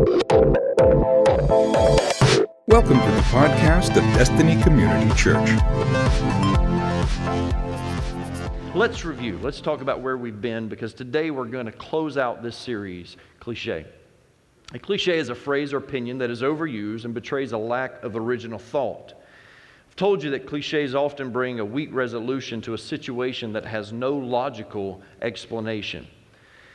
Welcome to the podcast of Destiny Community Church. Let's review. Let's talk about where we've been because today we're going to close out this series, Cliche. A cliche is a phrase or opinion that is overused and betrays a lack of original thought. I've told you that cliches often bring a weak resolution to a situation that has no logical explanation.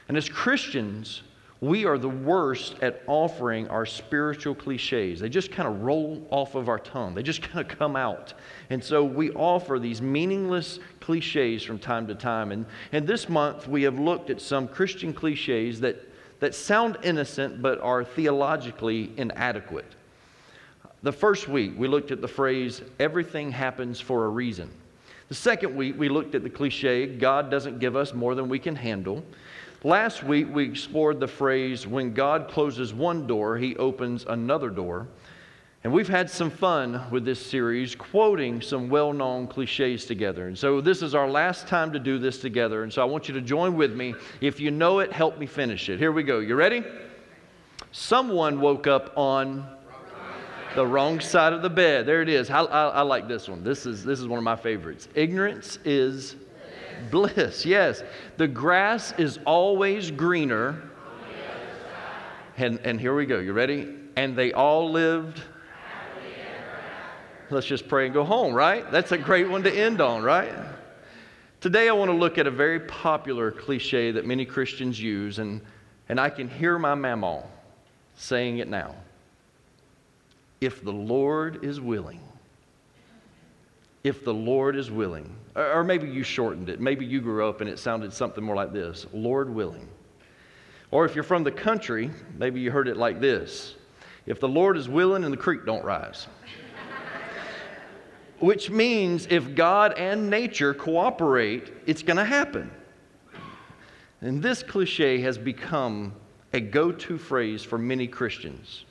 And as Christians, we are the worst at offering our spiritual cliches. They just kind of roll off of our tongue, they just kind of come out. And so we offer these meaningless cliches from time to time. And, and this month, we have looked at some Christian cliches that, that sound innocent but are theologically inadequate. The first week, we looked at the phrase, everything happens for a reason. The second week, we looked at the cliche, God doesn't give us more than we can handle. Last week, we explored the phrase, when God closes one door, he opens another door. And we've had some fun with this series, quoting some well known cliches together. And so this is our last time to do this together. And so I want you to join with me. If you know it, help me finish it. Here we go. You ready? Someone woke up on the wrong side of the bed. There it is. I, I, I like this one. This is, this is one of my favorites. Ignorance is bliss. Yes. The grass is always greener. And, and here we go. You ready? And they all lived. Let's just pray and go home, right? That's a great one to end on, right? Today, I want to look at a very popular cliche that many Christians use, and, and I can hear my mama saying it now. If the Lord is willing, if the Lord is willing. Or maybe you shortened it. Maybe you grew up and it sounded something more like this Lord willing. Or if you're from the country, maybe you heard it like this If the Lord is willing and the creek don't rise. Which means if God and nature cooperate, it's going to happen. And this cliche has become a go to phrase for many Christians.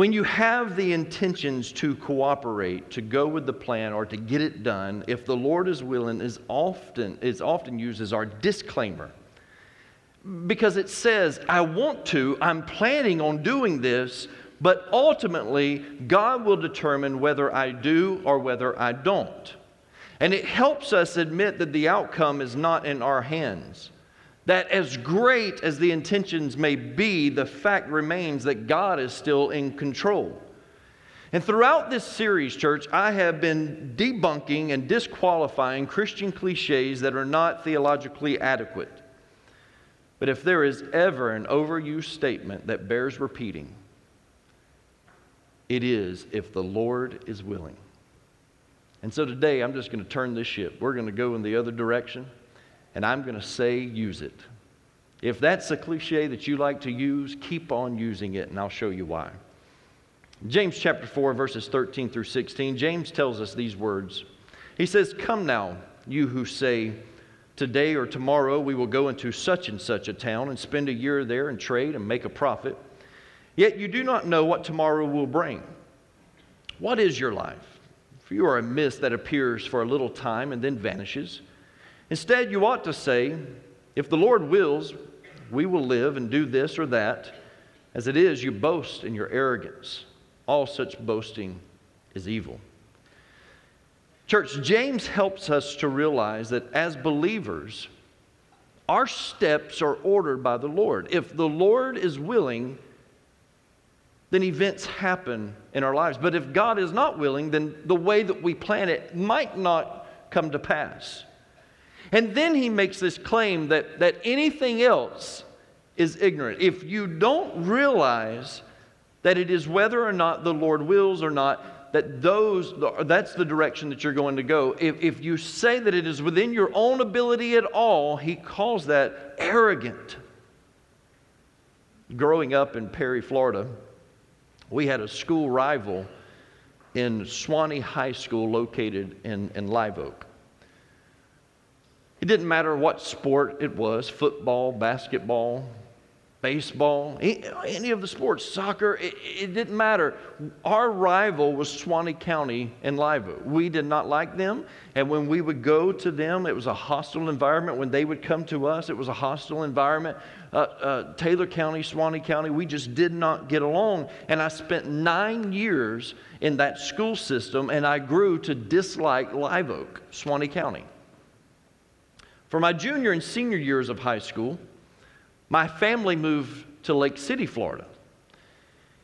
When you have the intentions to cooperate, to go with the plan, or to get it done, if the Lord is willing, is often, is often used as our disclaimer. Because it says, I want to, I'm planning on doing this, but ultimately, God will determine whether I do or whether I don't. And it helps us admit that the outcome is not in our hands that as great as the intentions may be, the fact remains that God is still in control. And throughout this series, church, I have been debunking and disqualifying Christian cliches that are not theologically adequate. But if there is ever an overused statement that bears repeating, it is if the Lord is willing. And so today, I'm just going to turn this ship. We're going to go in the other direction and I'm going to say use it. If that's a cliche that you like to use, keep on using it, and I'll show you why. James chapter 4, verses 13 through 16, James tells us these words. He says, Come now, you who say, Today or tomorrow we will go into such and such a town and spend a year there and trade and make a profit. Yet you do not know what tomorrow will bring. What is your life? For you are a mist that appears for a little time and then vanishes. Instead, you ought to say, If the Lord wills, we will live and do this or that. As it is, you boast in your arrogance. All such boasting is evil. Church, James helps us to realize that as believers, our steps are ordered by the Lord. If the Lord is willing, then events happen in our lives. But if God is not willing, then the way that we plan it might not come to pass. And then he makes this claim that, that anything else is ignorant. If you don't realize that it is whether or not the Lord wills or not, that those that's the direction that you're going to go. If, if you say that it is within your own ability at all, he calls that arrogant. Growing up in Perry, Florida, we had a school rival in Suwannee High School located in, in Live Oak. It didn't matter what sport it was football, basketball, baseball, any of the sports, soccer, it, it, didn't matter. Our rival was Suwannee County and Live We did not like them, and when we would go to them, it was a hostile environment. When they would come to us, it was a hostile environment. Uh, uh, Taylor County, Suwannee County, we just did not get along. And I spent nine years in that school system, and I grew to dislike Live Oak, Suwannee County. For my junior and senior years of high school, my family moved to Lake City, Florida.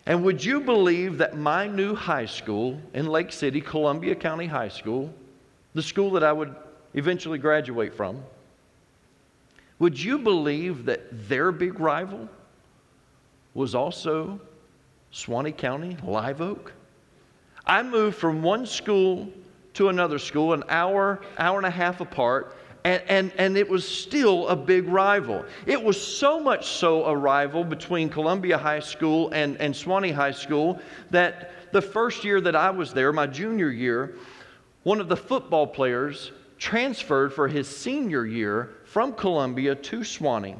And would you believe that my new high school in Lake City, Columbia County High School, the school that I would eventually graduate from, would you believe that their big rival was also Suwannee County, Live Oak? I moved from one school to another school, an hour, hour and a half apart, and, and, and it was still a big rival. It was so much so a rival between Columbia High School and, and Suwannee High School that the first year that I was there, my junior year, one of the football players transferred for his senior year from Columbia to Suwannee.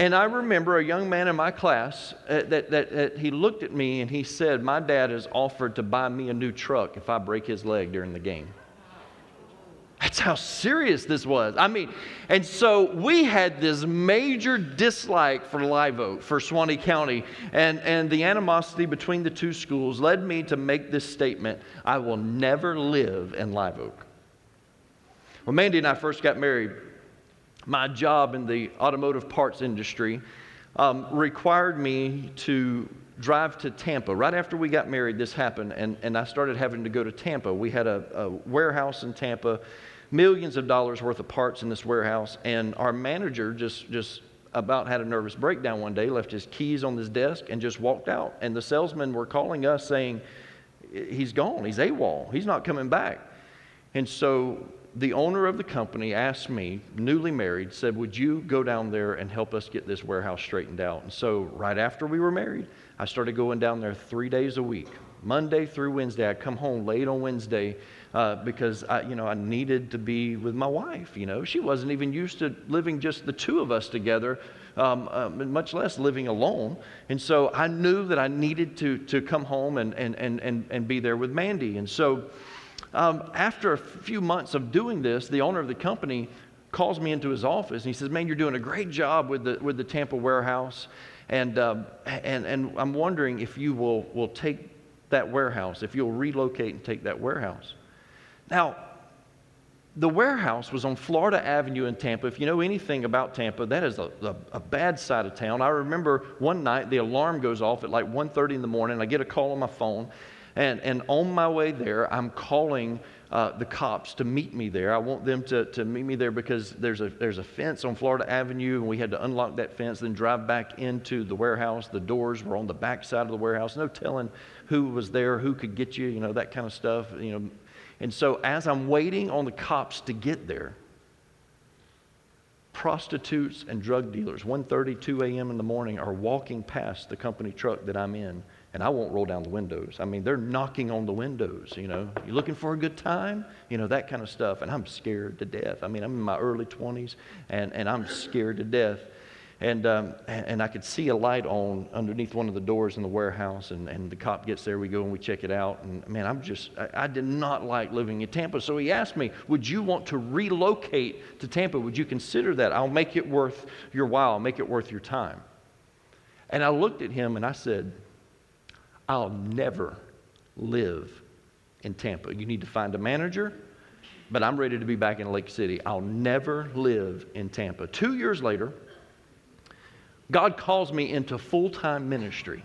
And I remember a young man in my class uh, that, that, that, he looked at me and he said, My dad has offered to buy me a new truck if I break his leg during the game. That's how serious this was. I mean, and so we had this major dislike for Live Oak, for Suwannee County, and, and the animosity between the two schools led me to make this statement I will never live in Live Oak. When Mandy and I first got married, my job in the automotive parts industry um, required me to drive to Tampa. Right after we got married, this happened, and, and I started having to go to Tampa. We had a, a warehouse in Tampa millions of dollars worth of parts in this warehouse. And our manager just, just about had a nervous breakdown one day, left his keys on his desk, and just walked out. And the salesmen were calling us saying, He's gone. He's AWOL. He's not coming back. And so the owner of the company asked me, newly married, said, Would you go down there and help us get this warehouse straightened out? And so, right after we were married, I started going down there three days a week. Monday through Wednesday. I'd come home late on Wednesday uh, because I, you know, I needed to be with my wife. You know, she wasn't even used to living just the two of us together, um, uh, much less living alone. And so I knew that I needed to, to come home and, and, and, and, and be there with Mandy. And so um, after a few months of doing this, the owner of the company calls me into his office and he says, Man, you're doing a great job with the, with the Tampa warehouse. And, um, and, and I'm wondering if you will, will take that warehouse, if you'll relocate and take that warehouse. Now, the warehouse was on Florida Avenue in Tampa. If you know anything about Tampa, that is a, a, a, bad side of town. I remember one night the alarm goes off at like 1.30 in the morning. I get a call on my phone, and, and on my way there, I'm calling uh, the cops to meet me there. I want them to, to meet me there because there's a, there's a fence on Florida Avenue, and we had to unlock that fence, then drive back into the warehouse. The doors were on the back side of the warehouse. No telling who was there, who could get you, you know, that kind of stuff. You know, and so as I'm waiting on the cops to get there, prostitutes and drug dealers 1.30 2 a.m in the morning are walking past the company truck that i'm in and i won't roll down the windows i mean they're knocking on the windows you know you looking for a good time you know that kind of stuff and i'm scared to death i mean i'm in my early 20s and, and i'm scared to death and, um, and I could see a light on underneath one of the doors in the warehouse. And, and the cop gets there, we go and we check it out. And man, I'm just, I, I did not like living in Tampa. So he asked me, Would you want to relocate to Tampa? Would you consider that? I'll make it worth your while, I'll make it worth your time. And I looked at him and I said, I'll never live in Tampa. You need to find a manager, but I'm ready to be back in Lake City. I'll never live in Tampa. Two years later, God calls me into full time ministry.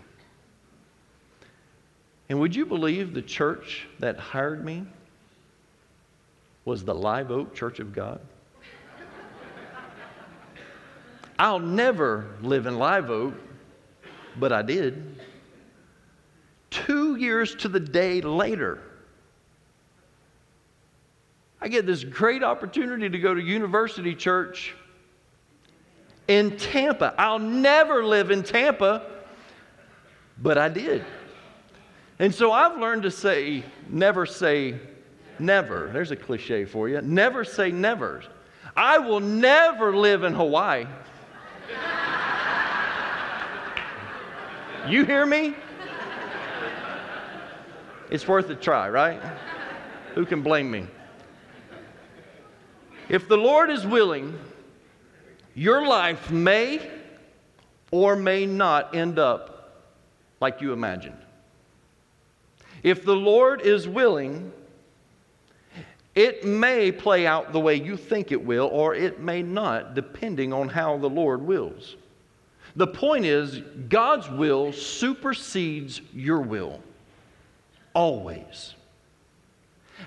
And would you believe the church that hired me was the Live Oak Church of God? I'll never live in Live Oak, but I did. Years to the day later, I get this great opportunity to go to University Church in Tampa. I'll never live in Tampa, but I did. And so I've learned to say, never say never. There's a cliche for you. Never say never. I will never live in Hawaii. You hear me? It's worth a try, right? Who can blame me? If the Lord is willing, your life may or may not end up like you imagined. If the Lord is willing, it may play out the way you think it will, or it may not, depending on how the Lord wills. The point is, God's will supersedes your will, always.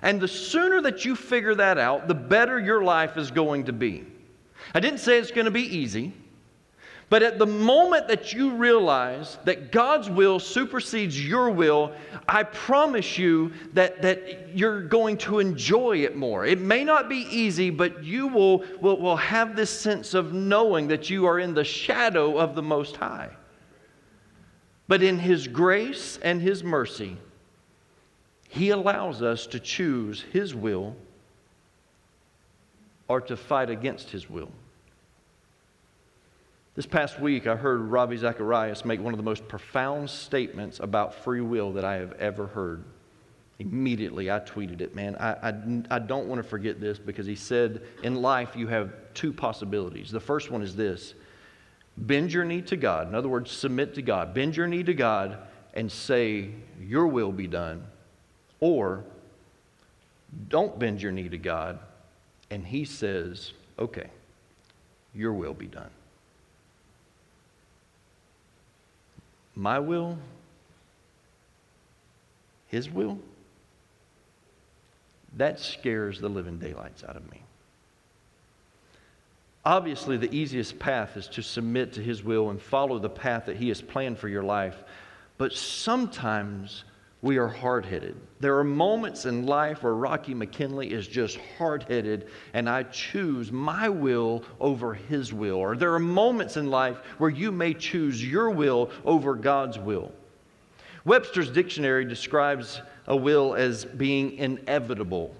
And the sooner that you figure that out, the better your life is going to be. I didn't say it's going to be easy. But at the moment that you realize that God's will supersedes your will, I promise you that, that you're going to enjoy it more. It may not be easy, but you will, will, will have this sense of knowing that you are in the shadow of the Most High. But in His grace and His mercy, He allows us to choose His will or to fight against His will. This past week, I heard Ravi Zacharias make one of the most profound statements about free will that I have ever heard. Immediately, I tweeted it, man. I, I, I don't want to forget this because he said, In life, you have two possibilities. The first one is this bend your knee to God. In other words, submit to God. Bend your knee to God and say, Your will be done. Or don't bend your knee to God and He says, Okay, your will be done. My will? His will? That scares the living daylights out of me. Obviously, the easiest path is to submit to His will and follow the path that He has planned for your life. But sometimes we are hard headed. There are moments in life where Rocky McKinley is just hard headed, and I choose my will over his will. Or there are moments in life where you may choose your will over God's will. Webster's dictionary describes a will as being inevitable.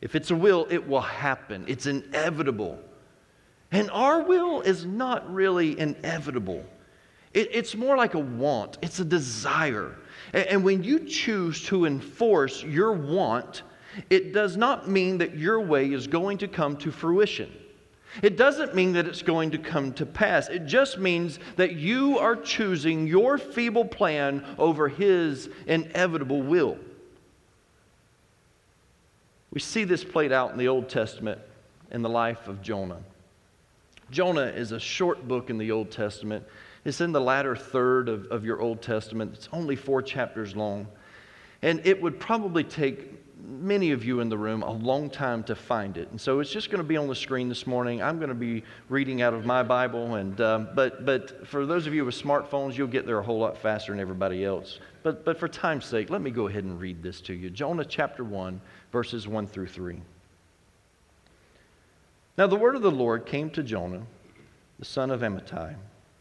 If it's a will, it will happen, it's inevitable. And our will is not really inevitable. It, it's more like a want, it's a desire. And, and when you choose to enforce your want, it does not mean that your way is going to come to fruition. It doesn't mean that it's going to come to pass. It just means that you are choosing your feeble plan over His inevitable will. We see this played out in the Old Testament in the life of Jonah. Jonah is a short book in the Old Testament. It's in the latter third of, of your Old Testament. It's only four chapters long. And it would probably take many of you in the room a long time to find it. And so it's just going to be on the screen this morning. I'm going to be reading out of my Bible. And, um, but, but for those of you with smartphones, you'll get there a whole lot faster than everybody else. But, but for time's sake, let me go ahead and read this to you Jonah chapter 1, verses 1 through 3. Now the word of the Lord came to Jonah, the son of Amittai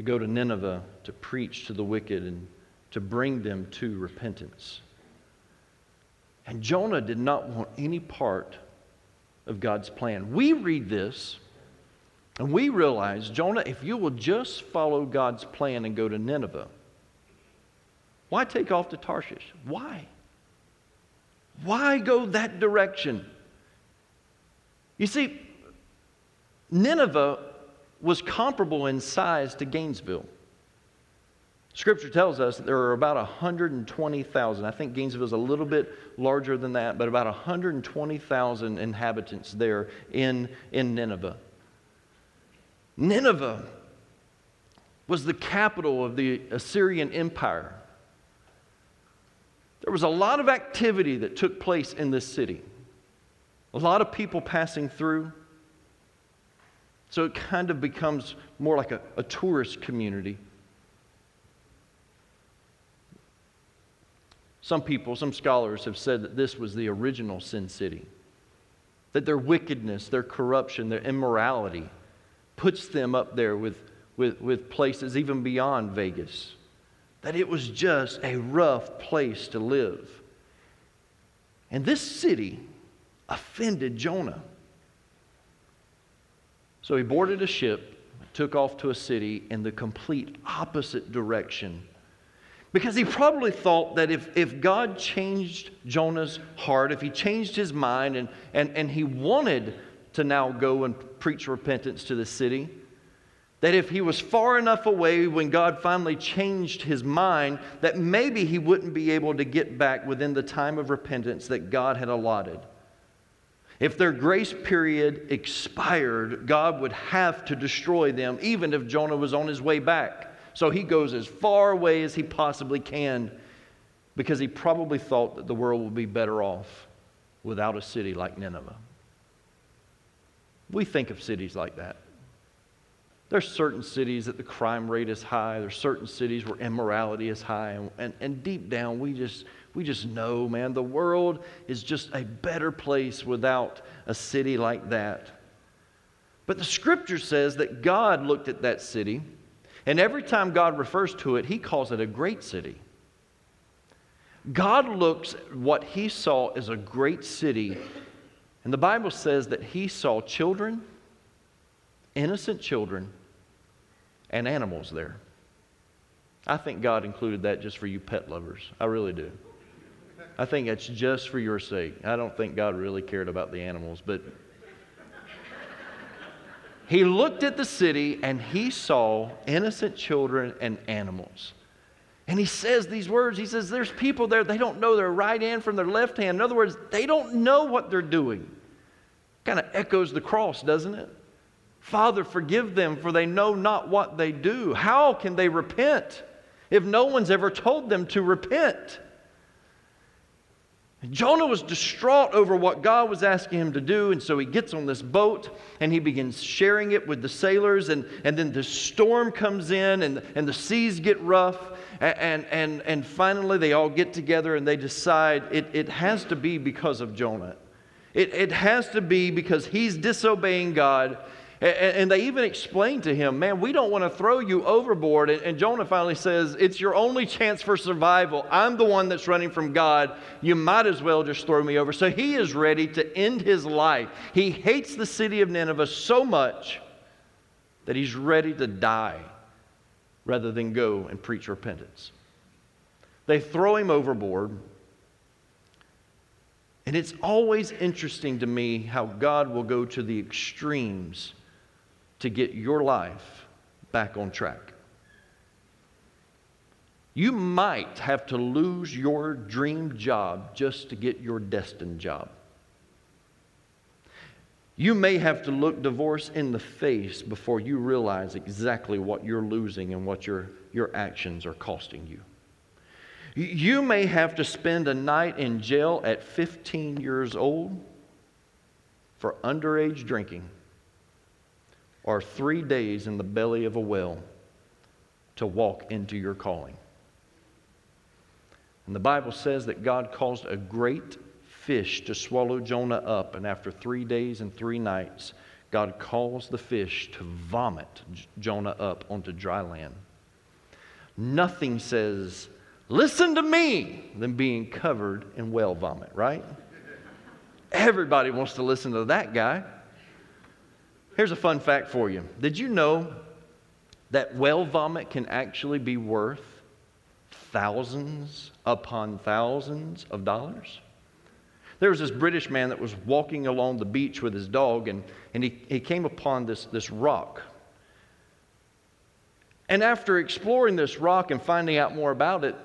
to go to Nineveh to preach to the wicked and to bring them to repentance. And Jonah did not want any part of God's plan. We read this and we realize, Jonah, if you will just follow God's plan and go to Nineveh, why take off to Tarshish? Why? Why go that direction? You see, Nineveh was comparable in size to Gainesville. Scripture tells us that there are about 120,000. I think Gainesville is a little bit larger than that, but about 120,000 inhabitants there in, in Nineveh. Nineveh was the capital of the Assyrian Empire. There was a lot of activity that took place in this city, a lot of people passing through. So it kind of becomes more like a, a tourist community. Some people, some scholars have said that this was the original Sin City, that their wickedness, their corruption, their immorality puts them up there with, with, with places even beyond Vegas, that it was just a rough place to live. And this city offended Jonah. So he boarded a ship, took off to a city in the complete opposite direction because he probably thought that if, if God changed Jonah's heart, if he changed his mind, and, and, and he wanted to now go and preach repentance to the city, that if he was far enough away when God finally changed his mind, that maybe he wouldn't be able to get back within the time of repentance that God had allotted. If their grace period expired, God would have to destroy them, even if Jonah was on his way back. So he goes as far away as he possibly can because he probably thought that the world would be better off without a city like Nineveh. We think of cities like that. There's certain cities that the crime rate is high. There's certain cities where immorality is high. And, and, and deep down, we just, we just know, man, the world is just a better place without a city like that. But the scripture says that God looked at that city and every time God refers to it, he calls it a great city. God looks at what he saw as a great city, and the Bible says that he saw children, innocent children, and animals there. I think God included that just for you pet lovers. I really do. I think that's just for your sake. I don't think God really cared about the animals, but he looked at the city and he saw innocent children and animals. And he says these words. He says, There's people there, they don't know their right hand from their left hand. In other words, they don't know what they're doing. Kind of echoes the cross, doesn't it? Father, forgive them, for they know not what they do. How can they repent if no one's ever told them to repent? Jonah was distraught over what God was asking him to do, and so he gets on this boat and he begins sharing it with the sailors. And, and then the storm comes in and, and the seas get rough. And, and, and finally, they all get together and they decide it, it has to be because of Jonah. It, it has to be because he's disobeying God and they even explained to him, Man, we don't want to throw you overboard. And Jonah finally says, It's your only chance for survival. I'm the one that's running from God. You might as well just throw me over. So he is ready to end his life. He hates the city of Nineveh so much that he's ready to die rather than go and preach repentance. They throw him overboard. And it's always interesting to me how God will go to the extremes to get your life back on track. You might have to lose your dream job just to get your destined job. You may have to look divorce in the face before you realize exactly what you're losing and what your, your actions are costing you. You may have to spend a night in jail at 15 years old for underage drinking or three days in the belly of a whale to walk into your calling. And the Bible says that God caused a great fish to swallow Jonah up, and after three days and three nights, God caused the fish to vomit Jonah up onto dry land. Nothing says, listen to me, than being covered in whale vomit, right? Everybody wants to listen to that guy. Here's a fun fact for you. Did you know that whale vomit can actually be worth thousands upon thousands of dollars? There was this British man that was walking along the beach with his dog, and, and he, he came upon this, this rock. And after exploring this rock and finding out more about it,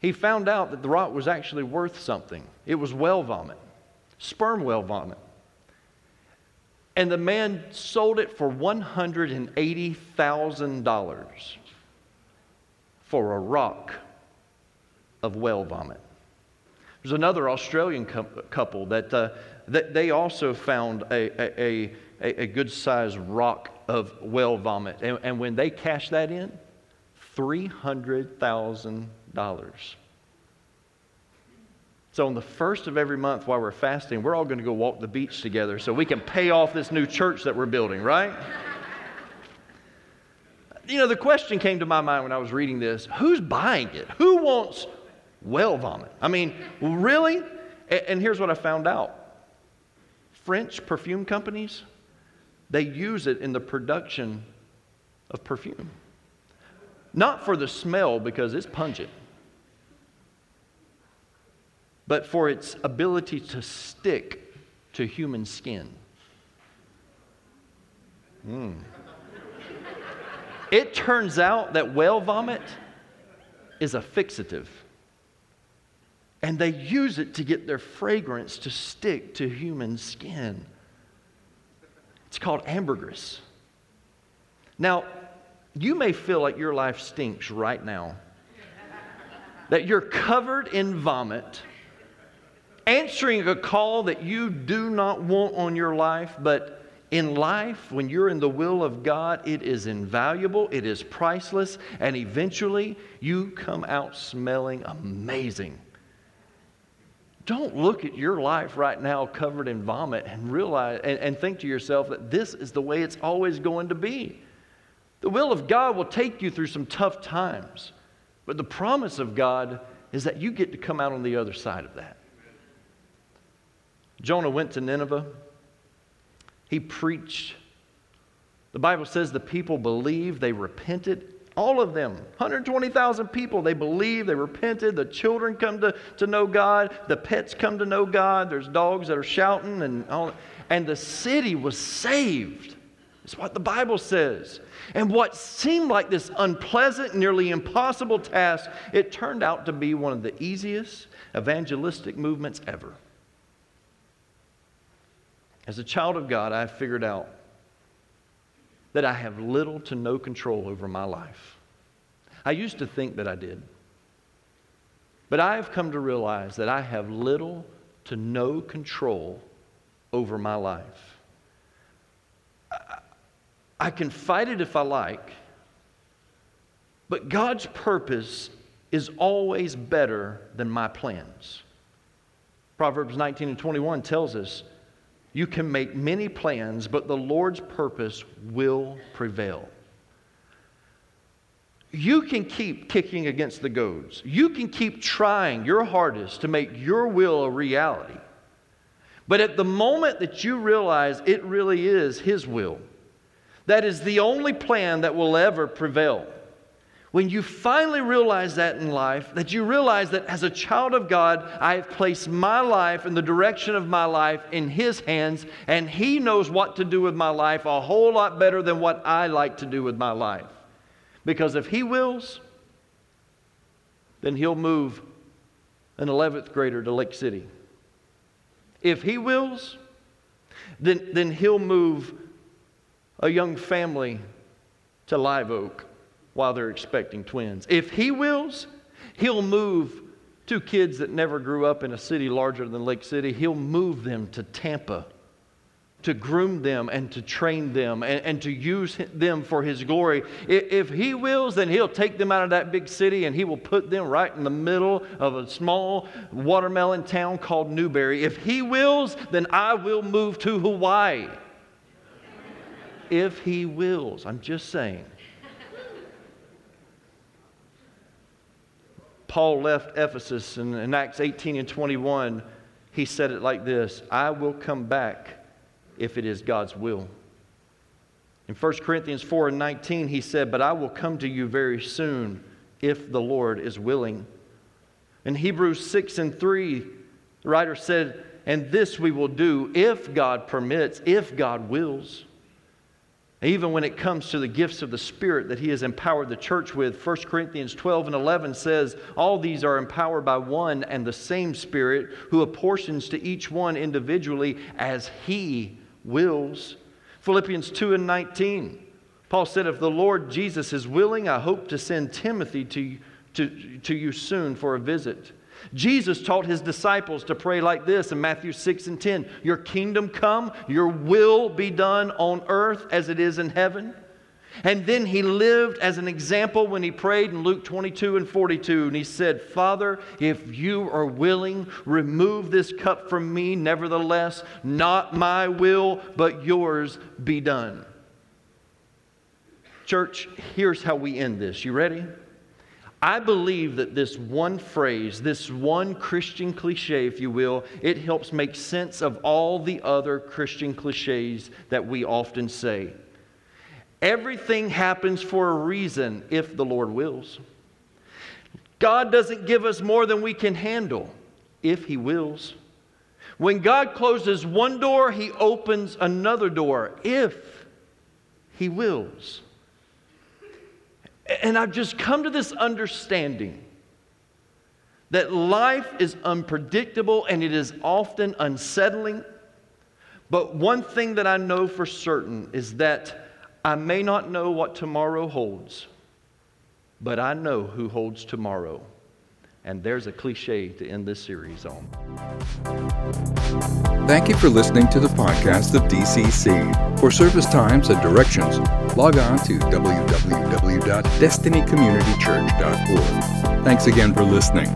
he found out that the rock was actually worth something. It was whale vomit, sperm whale vomit. And the man sold it for $180,000 for a rock of whale vomit. There's another Australian couple that, uh, that they also found a, a, a, a good sized rock of whale vomit. And, and when they cashed that in, $300,000. So, on the first of every month while we're fasting, we're all going to go walk the beach together so we can pay off this new church that we're building, right? you know, the question came to my mind when I was reading this who's buying it? Who wants whale vomit? I mean, really? And here's what I found out French perfume companies, they use it in the production of perfume. Not for the smell because it's pungent but for its ability to stick to human skin. Mm. It turns out that whale vomit is a fixative. And they use it to get their fragrance to stick to human skin. It's called ambergris. Now, you may feel like your life stinks right now, that you're covered in vomit answering a call that you do not want on your life, but in life, when you're in the will of God, it is invaluable, it is priceless, and eventually you come out smelling amazing. Don't look at your life right now covered in vomit and realize and, and think to yourself that this is the way it's always going to be. The will of God will take you through some tough times, but the promise of God is that you get to come out on the other side of that. Jonah went to Nineveh. He preached. The Bible says the people believed, they repented. All of them, 120,000 people, they believed, they repented. The children come to, to know God. The pets come to know God. There's dogs that are shouting, and, all, and the city was saved. It's what the Bible says. And what seemed like this unpleasant, nearly impossible task, it turned out to be one of the easiest evangelistic movements ever. As a child of God, I have figured out that I have little to no control over my life. I used to think that I did. But I have come to realize that I have little to no control over my life. I can fight it if I like, but God's purpose is always better than my plans. Proverbs 19 and 21 tells us you can make many plans, but the Lord's purpose will prevail. You can keep kicking against the goads. You can keep trying your hardest to make your will a reality. But at the moment that you realize it really is His will, that is the only plan that will ever prevail. When you finally realize that in life, that you realize that as a child of God, I have placed my life and the direction of my life in His hands, and He knows what to do with my life a whole lot better than what I like to do with my life. Because if He wills, then He'll move an 11th grader to Lake City. If He wills, then, then He'll move a young family to Live Oak while they're expecting twins. If He wills, He'll move two kids that never grew up in a city larger than Lake City, He'll move them to Tampa to groom them and to train them and, and to use them for His glory. If, if He wills, then He'll take them out of that big city and He will put them right in the middle of a small watermelon town called Newberry. If He wills, then I will move to Hawaii. If He wills, I'm just saying. Paul left Ephesus and in Acts 18 and 21, he said it like this I will come back if it is God's will. In 1 Corinthians 4 and 19, he said, But I will come to you very soon if the Lord is willing. In Hebrews 6 and 3, the writer said, And this we will do if God permits, if God wills. Even when it comes to the gifts of the Spirit that He has empowered the church with, 1 Corinthians 12 and 11 says, All these are empowered by one and the same Spirit, who apportions to each one individually as He wills. Philippians 2 and 19, Paul said, If the Lord Jesus is willing, I hope to send Timothy to, to, to you soon for a visit Jesus taught his disciples to pray like this in Matthew 6 and 10 Your kingdom come, your will be done on earth as it is in heaven. And then he lived as an example when he prayed in Luke 22 and 42. And he said, Father, if you are willing, remove this cup from me. Nevertheless, not my will, but yours be done. Church, here's how we end this. You ready? I believe that this one phrase, this one Christian cliche, if you will, it helps make sense of all the other Christian cliches that we often say. Everything happens for a reason if the Lord wills. God doesn't give us more than we can handle if He wills. When God closes one door, He opens another door if He wills. And I've just come to this understanding that life is unpredictable and it is often unsettling. But one thing that I know for certain is that I may not know what tomorrow holds, but I know who holds tomorrow. And there's a cliche to end this series on. Thank you for listening to the podcast of DCC. For service times and directions, log on to www.destinycommunitychurch.org. Thanks again for listening.